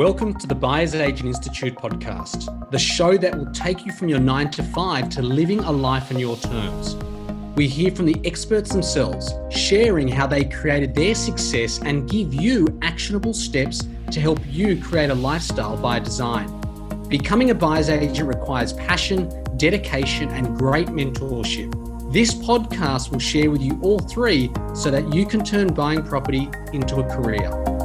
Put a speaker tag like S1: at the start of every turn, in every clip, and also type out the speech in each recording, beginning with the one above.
S1: Welcome to the Buyers Agent Institute podcast, the show that will take you from your nine to five to living a life on your terms. We hear from the experts themselves, sharing how they created their success and give you actionable steps to help you create a lifestyle by design. Becoming a buyer's agent requires passion, dedication, and great mentorship. This podcast will share with you all three so that you can turn buying property into a career.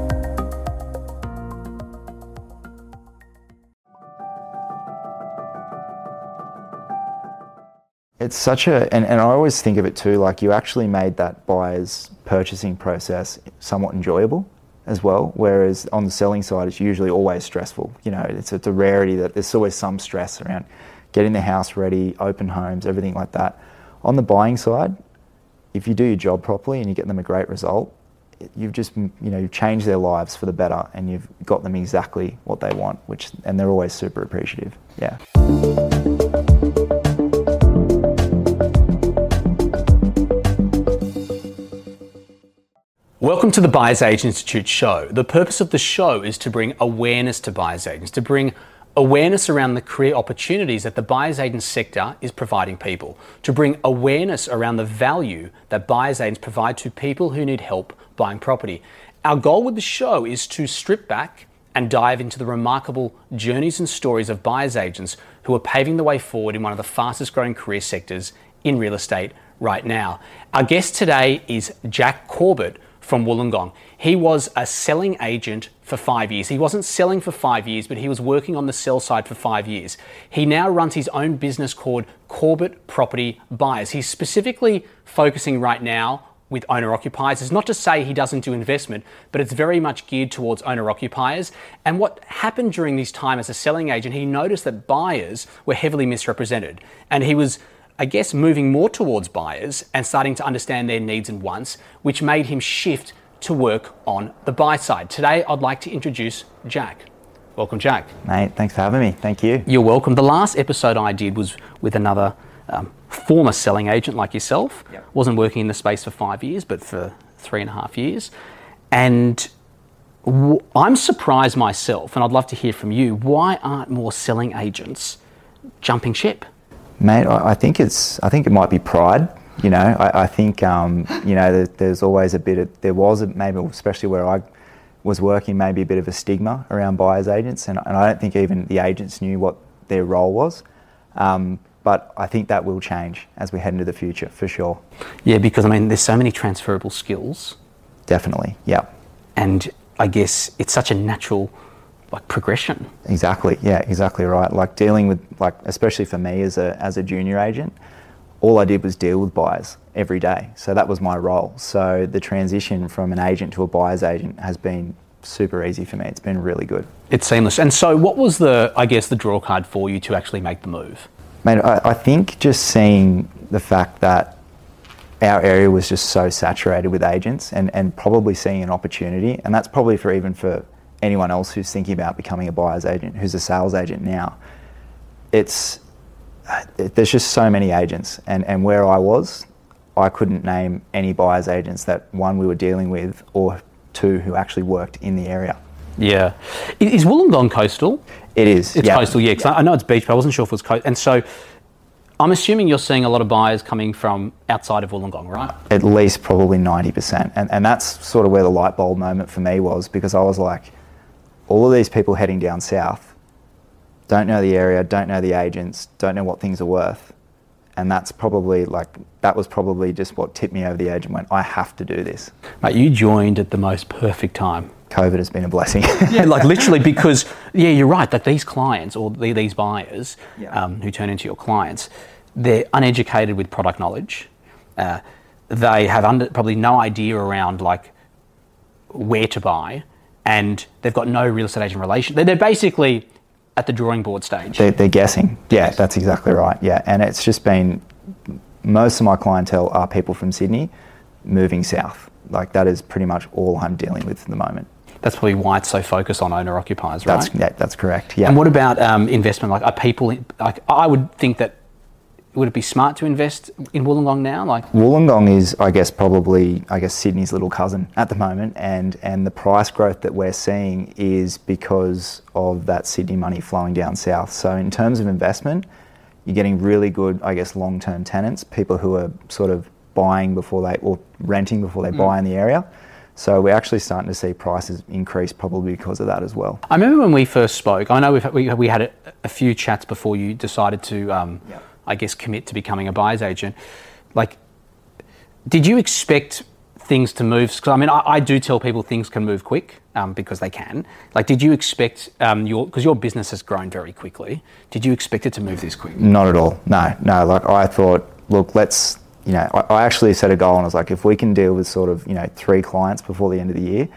S2: It's such a, and, and I always think of it too, like you actually made that buyer's purchasing process somewhat enjoyable as well. Whereas on the selling side, it's usually always stressful. You know, it's, it's a rarity that there's always some stress around getting the house ready, open homes, everything like that. On the buying side, if you do your job properly and you get them a great result, you've just you know you've changed their lives for the better and you've got them exactly what they want which and they're always super appreciative yeah
S1: Welcome to the Buyers Agent Institute show. The purpose of the show is to bring awareness to buyers agents, to bring awareness around the career opportunities that the buyers agent sector is providing people, to bring awareness around the value that buyers agents provide to people who need help buying property. Our goal with the show is to strip back and dive into the remarkable journeys and stories of buyers agents who are paving the way forward in one of the fastest growing career sectors in real estate right now. Our guest today is Jack Corbett from Wollongong. He was a selling agent for five years. He wasn't selling for five years, but he was working on the sell side for five years. He now runs his own business called Corbett Property Buyers. He's specifically focusing right now with owner occupiers. It's not to say he doesn't do investment, but it's very much geared towards owner occupiers. And what happened during this time as a selling agent, he noticed that buyers were heavily misrepresented. And he was I guess, moving more towards buyers and starting to understand their needs and wants, which made him shift to work on the buy side. Today, I'd like to introduce Jack. Welcome, Jack.
S2: mate thanks for having me thank you
S1: You're welcome. The last episode I did was with another um, former selling agent like yourself.
S2: Yep.
S1: Wasn't working in the space for five years, but for three and a half years. And w- I'm surprised myself, and I'd love to hear from you. Why aren't more selling agents jumping ship?
S2: Mate, I I think it's. I think it might be pride. You know, I, I think um, you know there, there's always a bit of there was a, maybe especially where I was working maybe a bit of a stigma around buyers agents, and, and I don't think even the agents knew what their role was. Um, but I think that will change as we head into the future for sure.
S1: Yeah, because I mean, there's so many transferable skills,
S2: Definitely. Yeah.
S1: and I guess it's such a natural like progression.
S2: Exactly. Yeah. Exactly right. Like dealing with like especially for me as a as a junior agent, all I did was deal with buyers every day. So that was my role. So the transition from an agent to a buyer's agent has been super easy for me. It's been really good.
S1: It's seamless. And so, what was the, I guess, the draw card for you to actually make the move?
S2: Mate, I, I think just seeing the fact that our area was just so saturated with agents and, and probably seeing an opportunity, and that's probably for even for anyone else who's thinking about becoming a buyer's agent, who's a sales agent now. It's it, there's just so many agents, and, and where I was, I couldn't name any buyer's agents that one we were dealing with or two who actually worked in the area.
S1: Yeah. Is Wollongong coastal?
S2: It is.
S1: It's
S2: yeah.
S1: coastal, yeah. 'cause I I know it's beach, but I wasn't sure if it was coastal. And so, I'm assuming you're seeing a lot of buyers coming from outside of Wollongong, right?
S2: at least probably 90%. And, and that's sort of where the light bulb moment for me was because I was like, all of these people heading down south don't know the area, don't know the agents, don't know what things are worth. And that's probably like, that was probably just what tipped me over the edge and went, I have to do this.
S1: Mate, you joined at the most perfect time.
S2: COVID has been a blessing.
S1: Yeah, like literally because, yeah, you're right that these clients or the, these buyers
S2: Yeah.
S1: um, who turn into your clients, they're uneducated with product knowledge. Uh, they have under, probably no idea around like where to buy, and they've got no real estate agent relation. They're, they're basically at the drawing board stage.
S2: they're, they're guessing. Yeah, that's exactly right. Yeah. And it's just been, most of my clientele are people from Sydney moving south. Like that is pretty much all I'm dealing with at the moment.
S1: That's probably why it's so focused on owner occupiers, right?
S2: That's, yeah, that's correct. Yeah.
S1: And what about um, investment? Like, are people like I would think that would it be smart to invest in Wollongong now? Like
S2: Wollongong is, I guess, probably, I guess, Sydney's little cousin at the moment, and and the price growth that we're seeing is because of that Sydney money flowing down south. So in terms of investment, you're getting really good, I guess, long-term tenants, people who are sort of buying before they or renting before they mm. buy in the area. So we're actually starting to see prices increase probably because of that as well.
S1: I remember when we first spoke. I know we we had a, a, few chats before you decided to, um, yep. I guess, commit to becoming a buyer's agent. Like, did you expect things to move? Because I mean, I, I, do tell people things can move quick um, because they can. Like, did you expect um, your because your business has grown very quickly? Did you expect it to move this quick?
S2: Not at all. No, no. Like I thought, look, let's you know, I, I, actually set a goal and I was like, if we can deal with sort of, you know, three clients before the end of the year,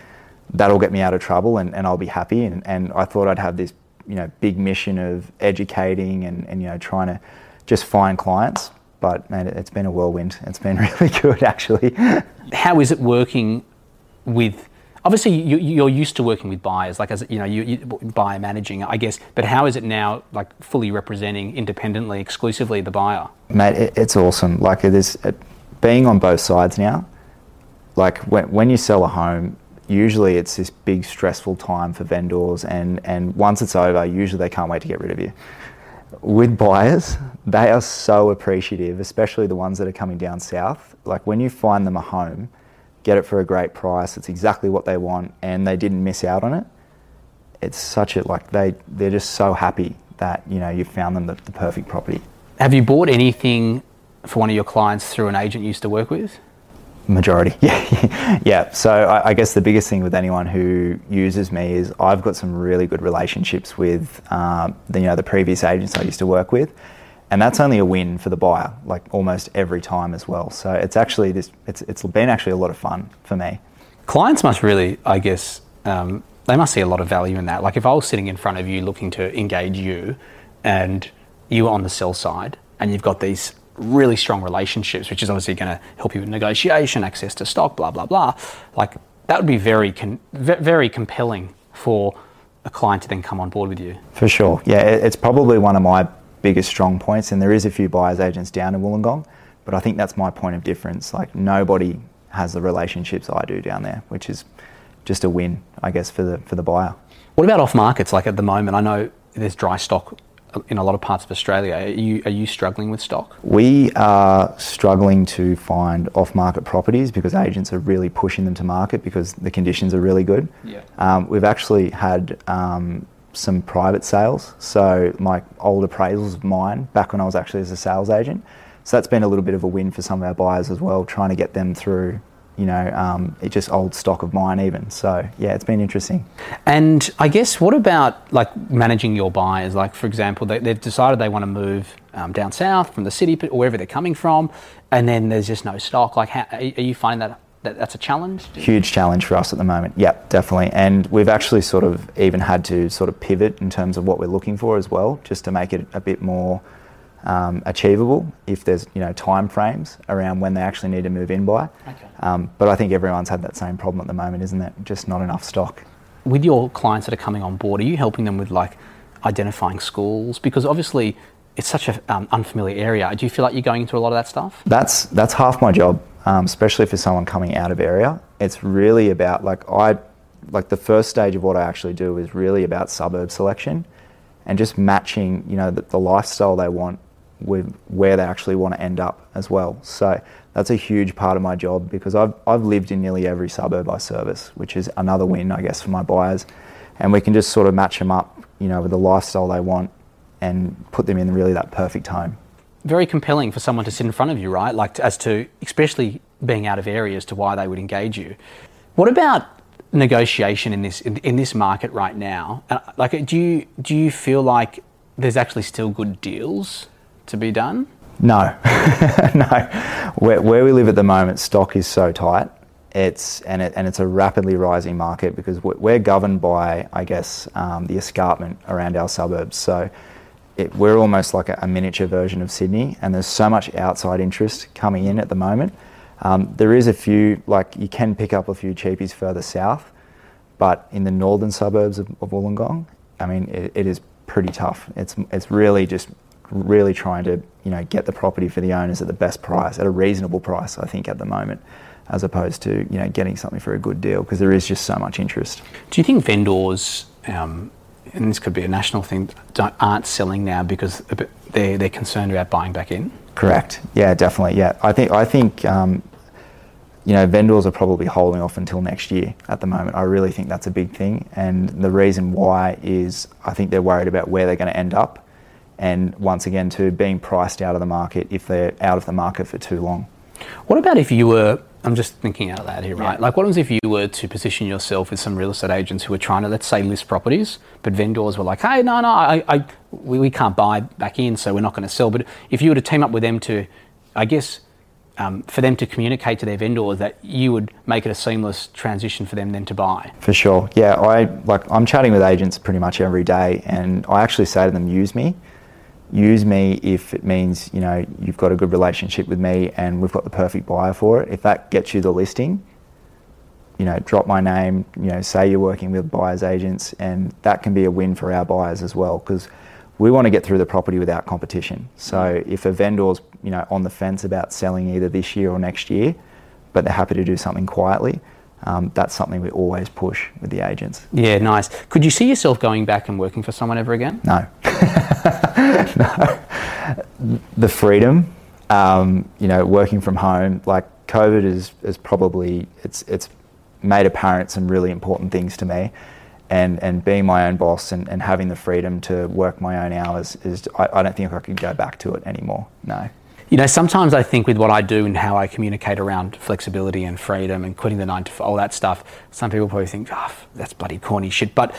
S2: that'll get me out of trouble and, and I'll be happy. And, and I thought I'd have this, you know, big mission of educating and, and, you know, trying to just find clients. But man, it's been a whirlwind. It's been really good actually.
S1: How is it working with obviously you, are used to working with buyers, like as you know, you, you buyer managing, I guess. But how is it now, like fully representing independently, exclusively the buyer?
S2: Mate, it, it's awesome. Like it is, it, being on both sides now. Like when when you sell a home, usually it's this big stressful time for vendors, and and once it's over, usually they can't wait to get rid of you. With buyers, they are so appreciative, especially the ones that are coming down south. Like when you find them a home get it for a great price. It's exactly what they want, and they didn't miss out on it. It's such a like they they're just so happy that you know you found them the, the perfect property.
S1: Have you bought anything for one of your clients through an agent you used to work with?
S2: Majority, yeah, yeah. So I, I, guess the biggest thing with anyone who uses me is I've got some really good relationships with um, the you know the previous agents I used to work with, and that's only a win for the buyer, like almost every time as well. So it's actually this, it's it's been actually a lot of fun for me.
S1: Clients must really, I guess, um, they must see a lot of value in that. Like if I was sitting in front of you looking to engage you, and you are on the sell side, and you've got these really strong relationships, which is obviously going to help you with negotiation, access to stock, blah blah blah. Like that would be very con- very compelling for a client to then come on board with you.
S2: For sure, yeah, it's probably one of my biggest strong points, and there is a few buyers agents down in Wollongong, but I think that's my point of difference. Like nobody has the relationships I do down there, which is just a win, I guess, for the for the buyer.
S1: What about off markets? Like at the moment, I know there's dry stock in a lot of parts of Australia. Are you are you struggling with stock?
S2: We are struggling to find off market properties because agents are really pushing them to market because the conditions are really good.
S1: Yeah.
S2: Um, we've actually had um, some private sales. So my old appraisals of mine back when I was actually as a sales agent. So that's been a little bit of a win for some of our buyers as well, trying to get them through, you know, um, it just old stock of mine even. So yeah, it's been interesting.
S1: And I guess what about like managing your buyers? Like for example, they, have decided they want to move um, down south from the city or wherever they're coming from, and then there's just no stock. Like, how, are you finding that that, that's a challenge?
S2: Huge challenge for us at the moment. Yep, definitely. And we've actually sort of even had to sort of pivot in terms of what we're looking for as well, just to make it a bit more um, achievable if there's you know time frames around when they actually need to move in by.
S1: Okay.
S2: Um, but I think everyone's had that same problem at the moment, isn't it? Just not enough stock.
S1: With your clients that are coming on board, are you helping them with like identifying schools? Because obviously it's such an um, unfamiliar area. Do you feel like you're going into a lot of that stuff?
S2: That's that's half my job um, especially for someone coming out of area. It's really about like I like the first stage of what I actually do is really about suburb selection and just matching you know the, the lifestyle they want with where they actually want to end up as well. So that's a huge part of my job because I've I've lived in nearly every suburb I service, which is another win I guess for my buyers, and we can just sort of match them up you know with the lifestyle they want and put them in really that perfect home
S1: very compelling for someone to sit in front of you, right? Like as to, especially being out of areas, to why they would engage you. What about negotiation in this in, in this market right now? Uh, like, do you do you feel like there's actually still good deals to be done?
S2: No, no. Where, where we live at the moment, stock is so tight. It's and it, and it's a rapidly rising market because we're governed by, I guess, um, the escarpment around our suburbs. So it, we're almost like a, a, miniature version of Sydney, and there's so much outside interest coming in at the moment. Um, there is a few, like you can pick up a few cheapies further south, but in the northern suburbs of, of Wollongong, I mean, it, it is pretty tough. It's it's really just really trying to you know get the property for the owners at the best price, at a reasonable price. I think at the moment, as opposed to you know getting something for a good deal because there is just so much interest.
S1: Do you think vendors, um, and this could be a national thing, don't, aren't selling now because they're they're concerned about buying back in?
S2: Correct. Yeah, definitely. Yeah, I think I think um, you know vendors are probably holding off until next year at the moment. I really think that's a big thing, and the reason why is I think they're worried about where they're going to end up, and once again, to being priced out of the market if they're out of the market for too long.
S1: What about if you were? I'm just thinking out loud here, right? Yeah. Like, what happens if you were to position yourself with some real estate agents who were trying to, let's say, list properties, but vendors were like, "Hey, no, no, I, I we, we can't buy back in, so we're not going to sell." But if you were to team up with them to, I guess, um, for them to communicate to their vendors that you would make it a seamless transition for them then to buy.
S2: For sure, yeah. I like I'm chatting with agents pretty much every day, and I actually say to them, "Use me." Use me if it means you know you've got a good relationship with me and we've got the perfect buyer for it. If that gets you the listing, you know, drop my name. You know, say you're working with buyers agents, and that can be a win for our buyers as well because we want to get through the property without competition. So if a vendor's you know on the fence about selling either this year or next year, but they're happy to do something quietly, um, that's something we always push with the agents.
S1: Yeah, nice. Could you see yourself going back and working for someone ever again?
S2: No. no. The freedom, um, you know, working from home, like COVID is, is probably, it's, it's made apparent some really important things to me. And, and being my own boss and, and having the freedom to work my own hours is, I, I don't think I could go back to it anymore. No
S1: you know, sometimes I think with what I do and how I communicate around flexibility and freedom and quitting the nine to all that stuff, some people probably think, oh, that's bloody corny shit. But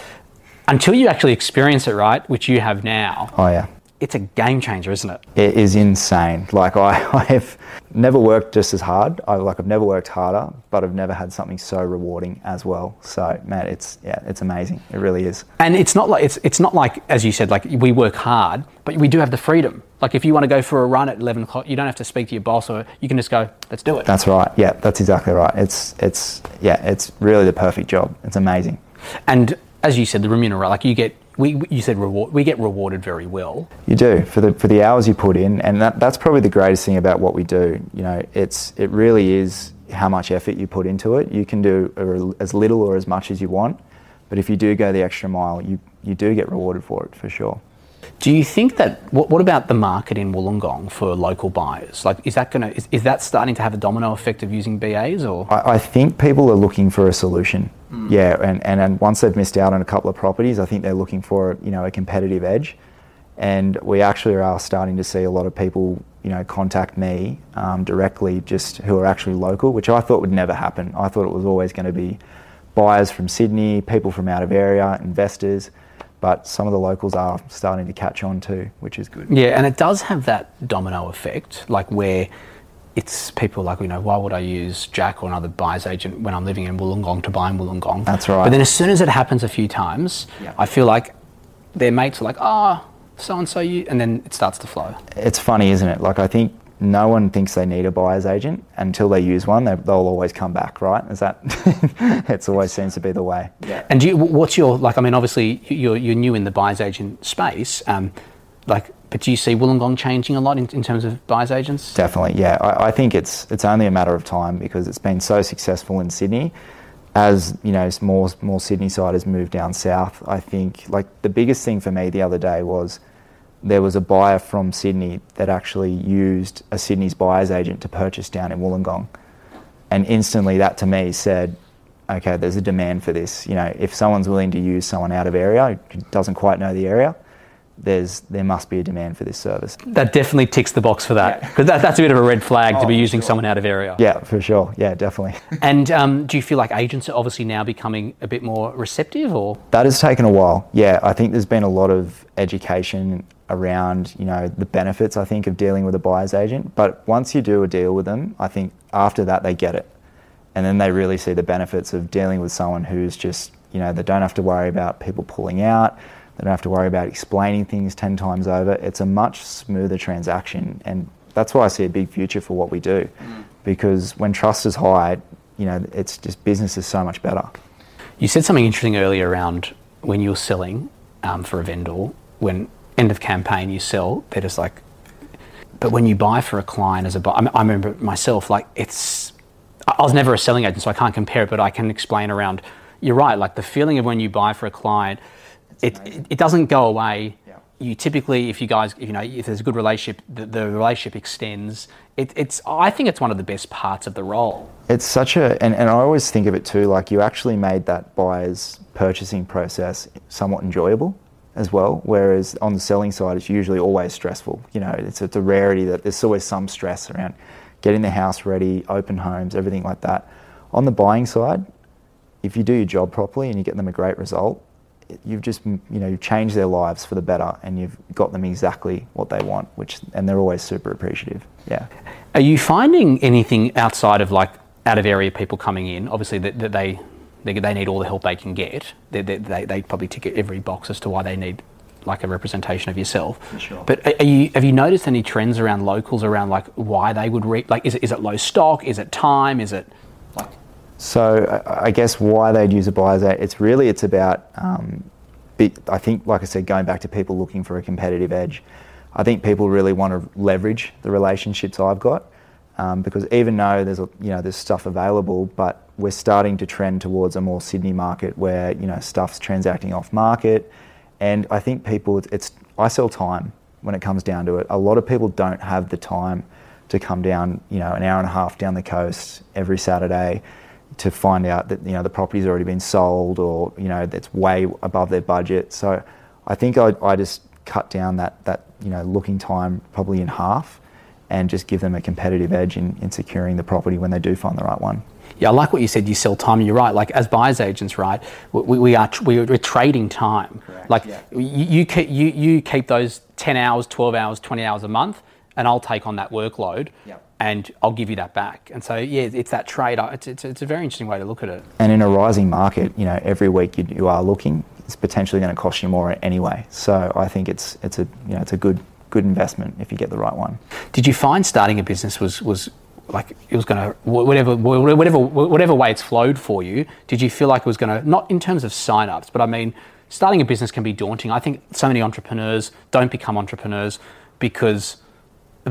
S1: until you actually experience it, right, which you have now,
S2: oh yeah,
S1: it's a game changer, isn't it?
S2: It is insane. Like I, I have never worked just as hard. I like I've never worked harder, but I've never had something so rewarding as well. So man, it's yeah, it's amazing. It really is.
S1: And it's not like it's it's not like as you said, like we work hard, but we do have the freedom. Like if you want to go for a run at eleven o'clock, you don't have to speak to your boss, or you can just go, let's do it.
S2: That's right. Yeah, that's exactly right. It's it's yeah, it's really the perfect job. It's amazing.
S1: And as you said, the remuneration, like you get we, you said reward, we get rewarded very well.
S2: You do for the for the hours you put in, and that, that's probably the greatest thing about what we do. You know, it's it really is how much effort you put into it. You can do as little or as much as you want, but if you do go the extra mile, you you do get rewarded for it for sure.
S1: Do you think that what, what about the market in Wollongong for local buyers? Like, is that going to is, is that starting to have a domino effect of using BAs or?
S2: I, I think people are looking for a solution. Mm. Yeah, and, and and once they've missed out on a couple of properties, I think they're looking for you know a competitive edge, and we actually are starting to see a lot of people you know contact me um, directly, just who are actually local, which I thought would never happen. I thought it was always going to be buyers from Sydney, people from out of area, investors but some of the locals are starting to catch on too, which is good.
S1: Yeah, and it does have that domino effect, like where it's people like, you know, why would I use Jack or another buyer's agent when I'm living in Wollongong to buy in Wollongong?
S2: That's right.
S1: But then as soon as it happens a few times, yeah. I feel like their mates are like, ah, oh, so and so you, and then it starts to flow.
S2: It's funny, isn't it? Like I think no one thinks they need a buyer's agent until they use one. They, will always come back, right? Is that? it always seems to be the way.
S1: Yeah. And you, what's your like? I mean, obviously you're you're new in the buyer's agent space. Um, like, but do you see Wollongong changing a lot in, in terms of buyer's agents?
S2: Definitely, yeah. I, I think it's it's only a matter of time because it's been so successful in Sydney. As you know, more more Sydney siders move down south. I think like the biggest thing for me the other day was there was a buyer from Sydney that actually used a Sydney's buyer's agent to purchase down in Wollongong. And instantly that to me said, okay, there's a demand for this. You know, if someone's willing to use someone out of area who doesn't quite know the area, there's there must be a demand for this service.
S1: That definitely ticks the box for that because yeah. that, that's a bit of a red flag oh, to be using sure. someone out of area.
S2: Yeah, for sure. Yeah, definitely.
S1: and um, do you feel like agents are obviously now becoming a bit more receptive, or
S2: that has taken a while? Yeah, I think there's been a lot of education around you know the benefits I think of dealing with a buyer's agent. But once you do a deal with them, I think after that they get it, and then they really see the benefits of dealing with someone who's just you know they don't have to worry about people pulling out. They don't have to worry about explaining things ten times over. It's a much smoother transaction, and that's why I see a big future for what we do, mm. because when trust is high, you know it's just business is so much better.
S1: You said something interesting earlier around when you're selling um, for a vendor when end of campaign, you sell. They're just like, but when you buy for a client as a buyer, I, mean, I remember myself, like it's, I was never a selling agent, so I can't compare it, but I can explain around. You're right, like the feeling of when you buy for a client, it, it, it doesn't go away.
S2: Yeah.
S1: You typically, if you guys, you know, if there's a good relationship, the, the relationship extends. It, it's, I think it's one of the best parts of the role.
S2: It's such a, and, and I always think of it too, like you actually made that buyer's purchasing process somewhat enjoyable as well. Whereas on the selling side, it's usually always stressful. You know, it's, it's a rarity that there's always some stress around getting the house ready, open homes, everything like that. On the buying side, if you do your job properly and you get them a great result, you've just you know you've changed their lives for the better and you've got them exactly what they want which and they're always super appreciative yeah
S1: Are you finding anything outside of like out of area people coming in? Obviously, that, that they, they they need all the help they can get. They, they, they, they probably tick every box as to why they need like a representation of yourself.
S2: sure.
S1: But you have you noticed any trends around locals around like why they would re- like is it is it low stock? Is it time? Is it
S2: So I guess why they'd use a buyer's agent, it's really it's about. Um, I think, like I said, going back to people looking for a competitive edge. I think people really want to leverage the relationships I've got um, because even though there's you know there's stuff available, but we're starting to trend towards a more Sydney market where you know stuff's transacting off market, and I think people it's, it's I sell time when it comes down to it. A lot of people don't have the time to come down you know an hour and a half down the coast every Saturday to find out that you know the property's already been sold or you know that's way above their budget. So I think I, I just cut down that that you know looking time probably in half, and just give them a competitive edge in, in securing the property when they do find the right one.
S1: Yeah, I like what you said. You sell time. You're right. Like as buyers agents, right? We, we are we- we're trading time.
S2: Correct,
S1: Like
S2: yeah.
S1: you, you keep you you keep those ten hours, twelve hours, twenty hours a month, and I'll take on that workload,
S2: Yep.
S1: And I'll give you that back. And so yeah, it's that trade. It's, it's, it's a very interesting way to look at it.
S2: And in a rising market, you know every week you, you are looking, it's potentially going to cost you more anyway. So I think it's it's a you know it's a good good investment if you get the right one.
S1: Did you find starting a business was was like it was going to whatever whatever whatever way it's flowed for you? Did you feel like it was going to not in terms of sign-ups, but I mean starting a business can be daunting. I think so many entrepreneurs don't become entrepreneurs because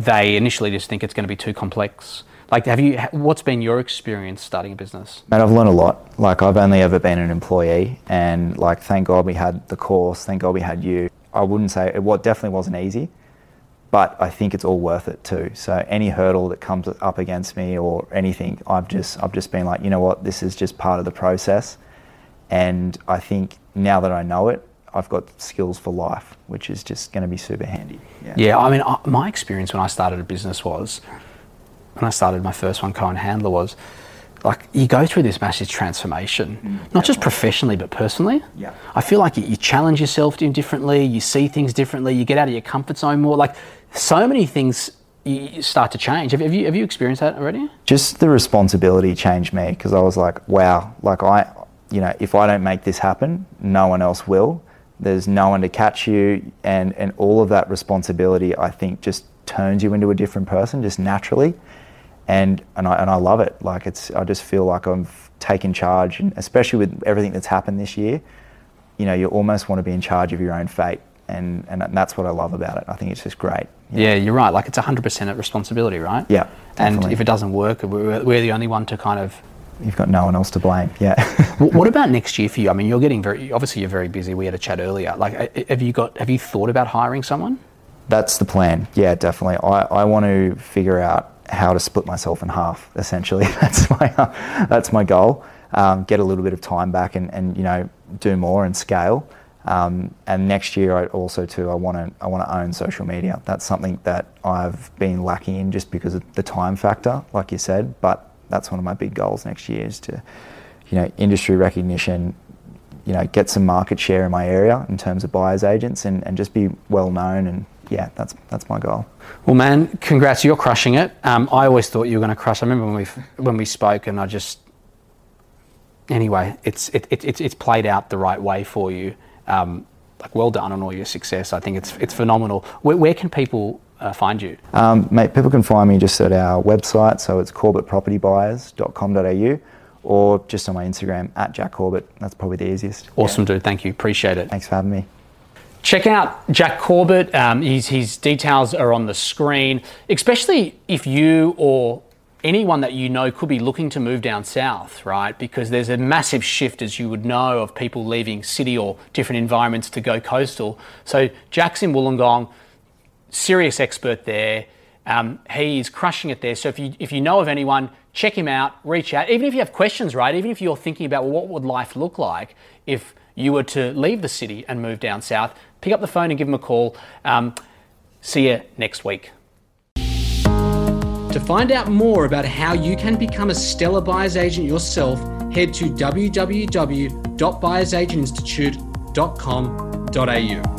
S1: they initially just think it's going to be too complex. Like, have you? What's been your experience starting a business?
S2: Mate, I've learned a lot. Like I've only ever been an employee, and like thank God we had the course. Thank God we had you. I wouldn't say it what definitely wasn't easy, but I think it's all worth it too. So any hurdle that comes up against me or anything, I've just I've just been like, you know what, this is just part of the process, and I think now that I know it, I've got skills for life, which is just going to be super handy.
S1: Yeah, I mean, I, my experience when I started a business was, when I started my first one, Cohen Handler, was like you go through this massive transformation, mm, not just professionally but personally.
S2: Yeah.
S1: I feel like you, you challenge yourself differently, you see things differently, you get out of your comfort zone more. Like so many things you you start to change. Have, have you have you experienced that already?
S2: just the responsibility changed me because I was like, wow, like I, you know, if I don't make this happen, no one else will. There's no one to catch you, and and all of that responsibility, I think, just turns you into a different person just naturally, and and I and I love it. Like it's, I just feel like I've taken charge, and especially with everything that's happened this year, you know, you almost want to be in charge of your own fate, and and that's what I love about it. I think it's just great.
S1: Yeah, you're right. Like it's 100% responsibility, right?
S2: Yeah,
S1: And if it doesn't work, we're, we're the only one to kind of
S2: You've got no one else to blame. Yeah.
S1: What about next year for you? I mean, you're getting very obviously you're very busy. We had a chat earlier. Like, have you got have you thought about hiring someone?
S2: That's the plan. Yeah, definitely. I, I want to figure out how to split myself in half. Essentially, that's my uh, that's my goal. Um, get a little bit of time back and, and you know do more and scale. Um, and next year, I also too I want to I want to own social media. That's something that I've been lacking in just because of the time factor, like you said. But that's one of my big goals next year is to, you know, industry recognition, you know, get some market share in my area in terms of buyers agents and, and just be well known and yeah, that's that's my goal.
S1: Well, man, congrats! You're crushing it. Um, I always thought you were going to crush. I remember when we when we spoke, and I just anyway, it's it, it, it's it's played out the right way for you. Um, like, well done on all your success. I think it's it's phenomenal. Where, where can people uh, find you?
S2: Um, mate, people can find me just at our website, so it's corbettpropertybuyers.com.au or just on my Instagram at Jack Corbett. That's probably the easiest.
S1: Awesome, dude. Thank you. Appreciate it.
S2: Thanks for having me.
S1: Check out Jack Corbett. Um, his, his details are on the screen, especially if you or anyone that you know could be looking to move down south, right? Because there's a massive shift, as you would know, of people leaving city or different environments to go coastal. So Jack's in Wollongong, serious expert there. Um, is crushing it there. So if you if you know of anyone, check him out, reach out. Even if you have questions, right? Even if you're thinking about well, what would life look like if you were to leave the city and move down south, pick up the phone and give him a call. Um, see you next week. To find out more about how you can become a stellar buyer's agent yourself, head to www.buyersagentinstitute.com.au.